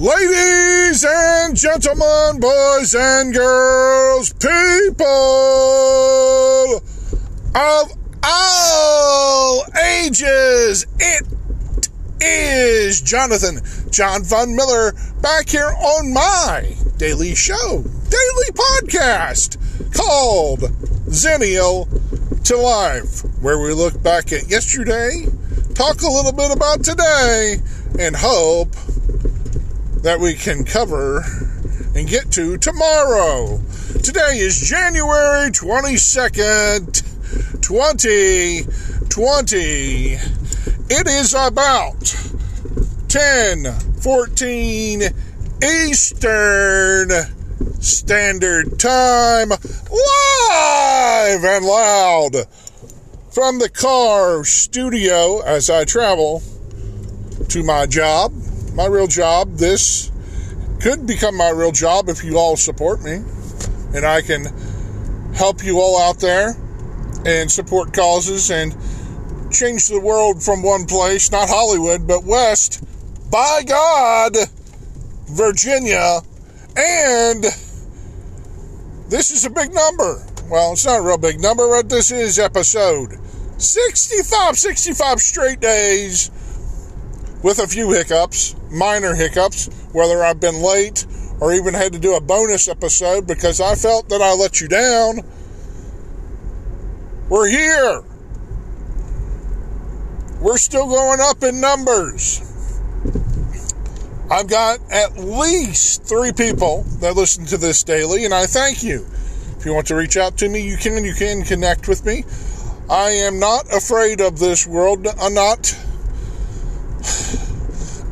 Ladies and gentlemen, boys and girls, people of all ages, it is Jonathan John Von Miller back here on my daily show, daily podcast called Zennial to Life, where we look back at yesterday, talk a little bit about today, and hope that we can cover and get to tomorrow. Today is January 22nd, 2020. It is about 10:14 Eastern Standard Time, live and loud from the car studio as I travel to my job my real job. This could become my real job if you all support me and I can help you all out there and support causes and change the world from one place, not Hollywood, but west. By God, Virginia. And this is a big number. Well, it's not a real big number, but this is episode 65, 65 straight days with a few hiccups, minor hiccups, whether I've been late or even had to do a bonus episode because I felt that I let you down. We're here. We're still going up in numbers. I've got at least three people that listen to this daily, and I thank you. If you want to reach out to me, you can. You can connect with me. I am not afraid of this world. I'm not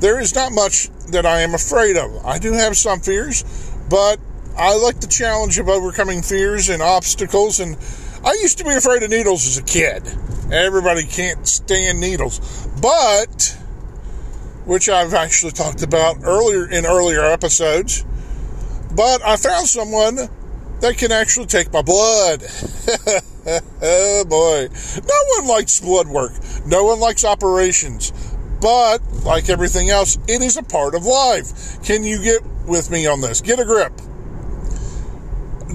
there is not much that I am afraid of. I do have some fears, but I like the challenge of overcoming fears and obstacles. And I used to be afraid of needles as a kid. Everybody can't stand needles, but which I've actually talked about earlier in earlier episodes. But I found someone that can actually take my blood. oh boy. No one likes blood work. No one likes operations. But, like everything else, it is a part of life. Can you get with me on this? Get a grip.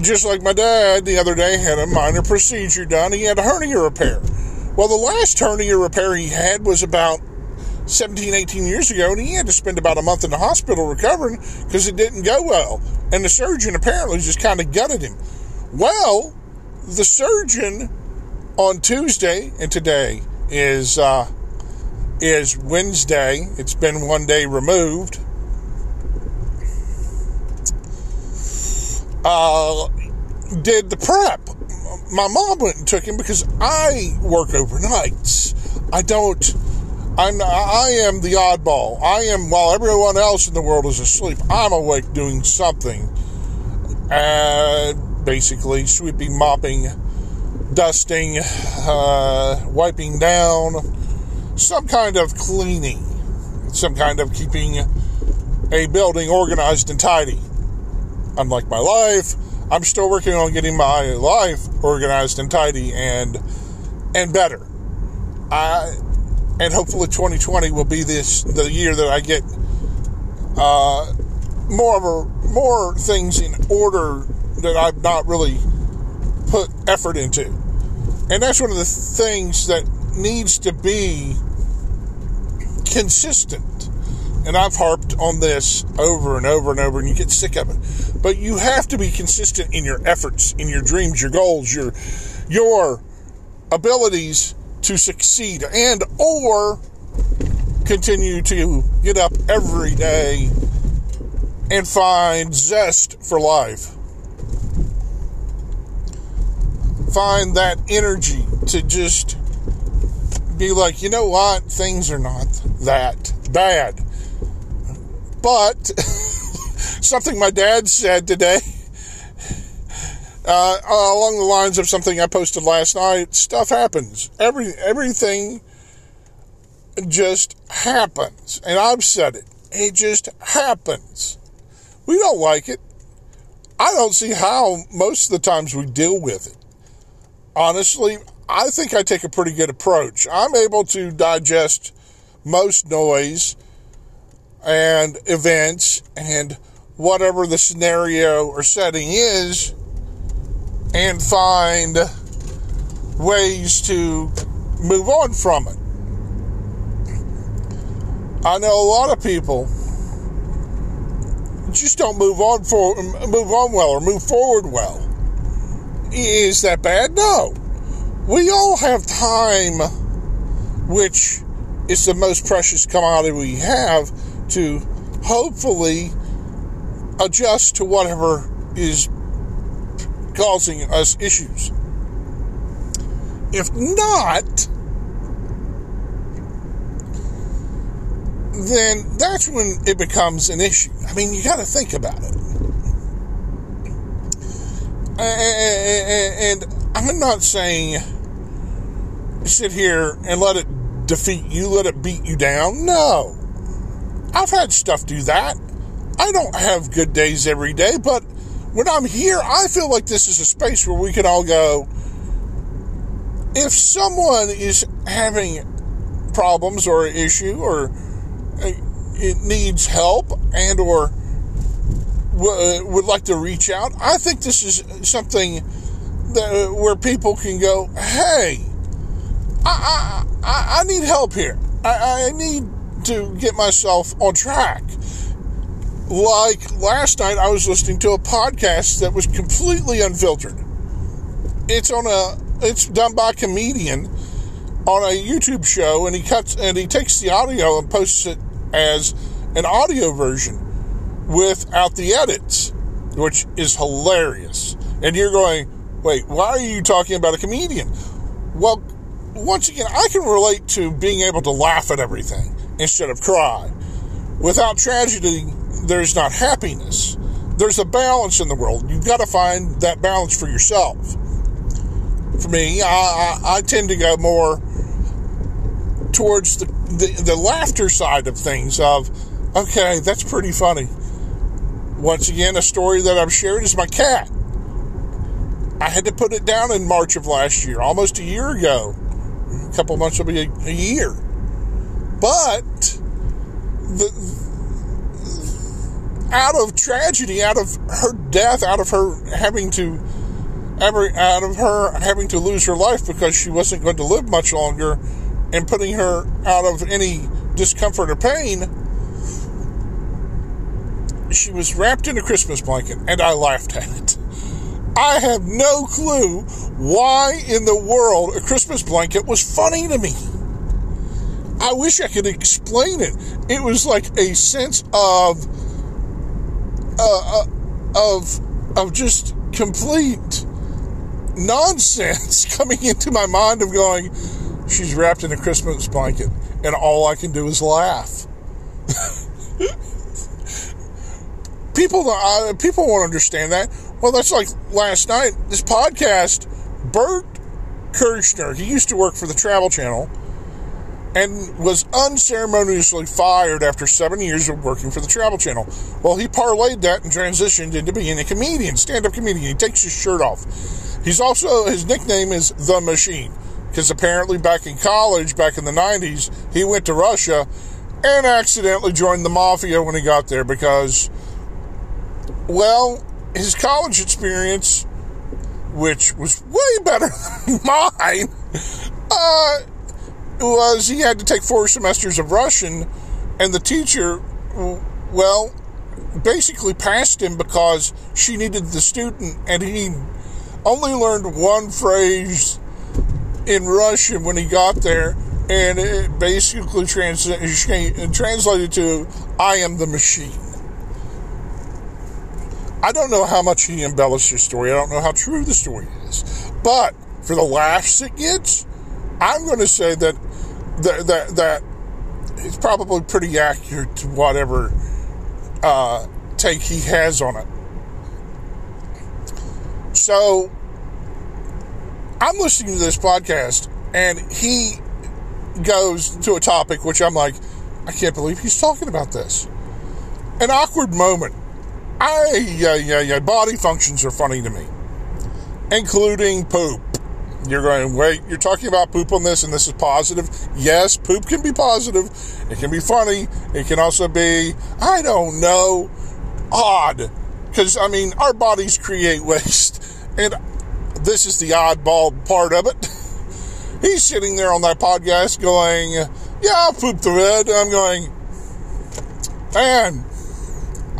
Just like my dad the other day had a minor procedure done, he had a hernia repair. Well, the last hernia repair he had was about 17, 18 years ago, and he had to spend about a month in the hospital recovering because it didn't go well. And the surgeon apparently just kind of gutted him. Well, the surgeon on Tuesday and today is uh, is Wednesday. It's been one day removed. Uh, did the prep. My mom went and took him because I work overnights. I don't. I'm. I am the oddball. I am. While everyone else in the world is asleep, I'm awake doing something. Uh, basically, sweeping, mopping, dusting, uh, wiping down some kind of cleaning, some kind of keeping a building organized and tidy. Unlike my life, I'm still working on getting my life organized and tidy and and better. I and hopefully 2020 will be this the year that I get uh, more of a, more things in order that I've not really put effort into. And that's one of the things that needs to be consistent. And I've harped on this over and over and over, and you get sick of it. But you have to be consistent in your efforts, in your dreams, your goals, your your abilities to succeed, and or continue to get up every day and find zest for life. Find that energy to just be like, you know what? Things are not that bad. But something my dad said today, uh, along the lines of something I posted last night, stuff happens. Every everything just happens, and I've said it. It just happens. We don't like it. I don't see how most of the times we deal with it. Honestly, I think I take a pretty good approach. I'm able to digest most noise and events and whatever the scenario or setting is and find ways to move on from it. I know a lot of people just don't move on for move on well or move forward well. Is that bad? No. We all have time, which is the most precious commodity we have, to hopefully adjust to whatever is causing us issues. If not, then that's when it becomes an issue. I mean, you got to think about it. And I'm not saying sit here and let it defeat you, let it beat you down. No. I've had stuff do that. I don't have good days every day, but when I'm here, I feel like this is a space where we can all go. If someone is having problems or an issue or it needs help and or uh, would like to reach out, I think this is something that, uh, where people can go, hey, I, I, I need help here. I, I need to get myself on track. Like last night, I was listening to a podcast that was completely unfiltered. It's on a, it's done by a comedian on a YouTube show, and he cuts and he takes the audio and posts it as an audio version without the edits, which is hilarious. And you're going, wait, why are you talking about a comedian? Well, once again, I can relate to being able to laugh at everything instead of cry. Without tragedy, there's not happiness. There's a balance in the world. You've got to find that balance for yourself. For me, I, I, I tend to go more towards the, the, the laughter side of things of, okay, that's pretty funny. Once again, a story that I've shared is my cat. I had to put it down in March of last year, almost a year ago. Couple months will be a, a year. But the out of tragedy, out of her death, out of her having to ever out of her having to lose her life because she wasn't going to live much longer and putting her out of any discomfort or pain, she was wrapped in a Christmas blanket, and I laughed at it. I have no clue why in the world a Christmas blanket was funny to me. I wish I could explain it. It was like a sense of uh, uh, of of just complete nonsense coming into my mind of going she's wrapped in a Christmas blanket, and all I can do is laugh. people, people won't understand that. Well, that's like last night. This podcast, Bert Kreischer, he used to work for the Travel Channel and was unceremoniously fired after seven years of working for the Travel Channel. Well, he parlayed that and transitioned into being a comedian, stand up comedian. He takes his shirt off. He's also, his nickname is The Machine because apparently back in college, back in the 90s, he went to Russia and accidentally joined the mafia when he got there because, well, his college experience, which was way better than mine, uh, was he had to take four semesters of Russian, and the teacher, well, basically passed him because she needed the student, and he only learned one phrase in Russian when he got there, and it basically trans- translated to "I am the machine." I don't know how much he embellished the story. I don't know how true the story is, but for the laughs it gets, I'm going to say that that that, that it's probably pretty accurate to whatever uh, take he has on it. So I'm listening to this podcast and he goes to a topic which I'm like, I can't believe he's talking about this. An awkward moment. I, yeah, yeah, yeah. Body functions are funny to me, including poop. You're going, wait, you're talking about poop on this and this is positive? Yes, poop can be positive. It can be funny. It can also be, I don't know, odd. Because, I mean, our bodies create waste. And this is the oddball part of it. He's sitting there on that podcast going, yeah, I'll poop the bed. I'm going, man,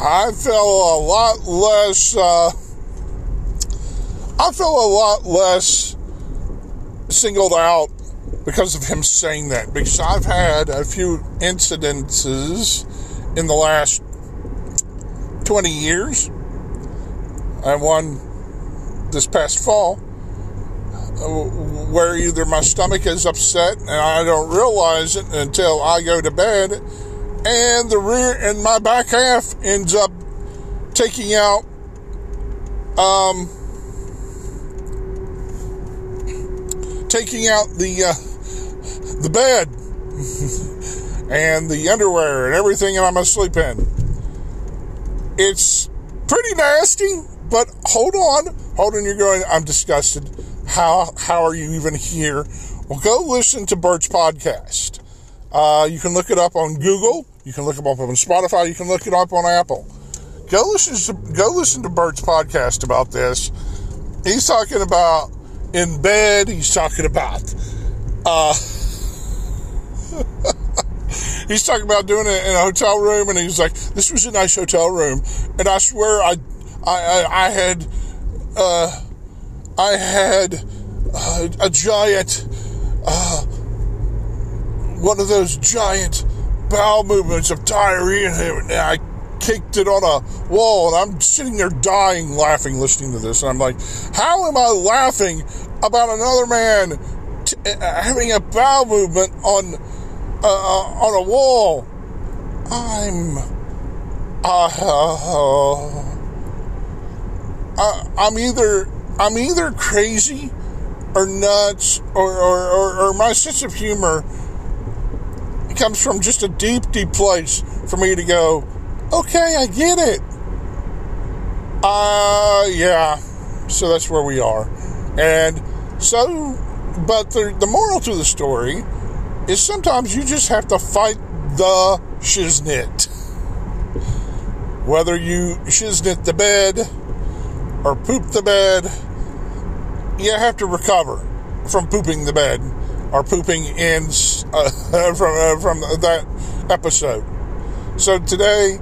I feel a lot less, uh, I feel a lot less singled out because of him saying that. Because I've had a few incidences in the last 20 years. I one this past fall where either my stomach is upset and I don't realize it until I go to bed, and the rear and my back half ends up taking out um, taking out the uh, the bed and the underwear and everything that I'm asleep in. It's pretty nasty, but hold on, hold on. You're going. I'm disgusted. How how are you even here? Well, go listen to Bert's podcast. Uh, you can look it up on Google. You can look it up on Spotify. You can look it up on Apple. Go listen to go listen to Bert's podcast about this. He's talking about in bed. He's talking about, uh, he's talking about doing it in a hotel room, and he's like, "This was a nice hotel room," and I swear, I, I, I had, uh, I had uh, a giant, uh, one of those giant bowel movements of diarrhea, and I kicked it on a wall, and I'm sitting there dying laughing listening to this. And I'm like, how am I laughing about another man t- uh, having a bowel movement on uh, uh on a wall? I'm. Uh, uh, I'm either I'm either crazy or nuts or, or, or, or my sense of humor comes from just a deep, deep place for me to go, okay, I get it. Uh, yeah. So that's where we are. And so, but the, the moral to the story is sometimes you just have to fight the shiznit. Whether you shiznit the bed or poop the bed, you have to recover from pooping the bed or pooping in uh, from uh, from that episode. So today,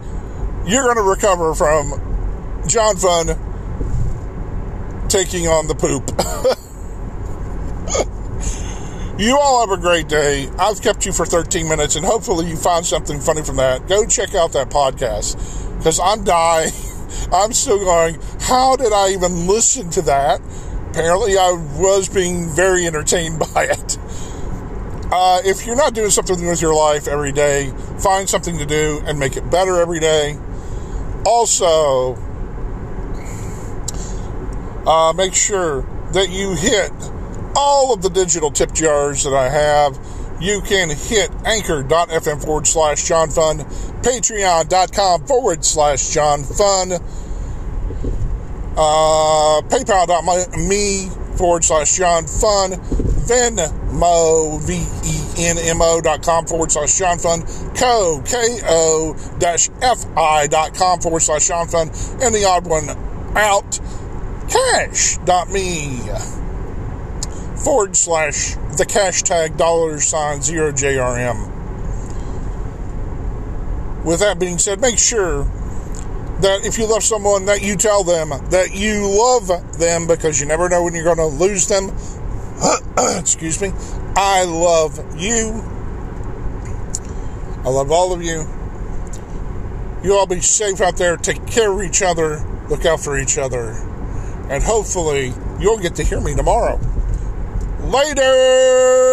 you're going to recover from John Fun taking on the poop. you all have a great day. I've kept you for 13 minutes, and hopefully, you find something funny from that. Go check out that podcast because I'm dying. I'm still going, how did I even listen to that? Apparently, I was being very entertained by it. Uh, if you're not doing something with your life every day, find something to do and make it better every day. Also, uh, make sure that you hit all of the digital tip jars that I have. You can hit anchor.fm forward slash John Fun, patreon.com forward slash John Fun, uh, paypal.me forward slash John Fun, Venmo, V-E-N-M-O dot com forward slash John Fun, Co, K-O dash F-I dot com forward slash John Fun, and the odd one out, cash dot me forward slash the cash tag dollar sign zero JRM. With that being said, make sure that if you love someone that you tell them that you love them because you never know when you're going to lose them. Excuse me. I love you. I love all of you. You all be safe out there. Take care of each other. Look out for each other. And hopefully you'll get to hear me tomorrow. Later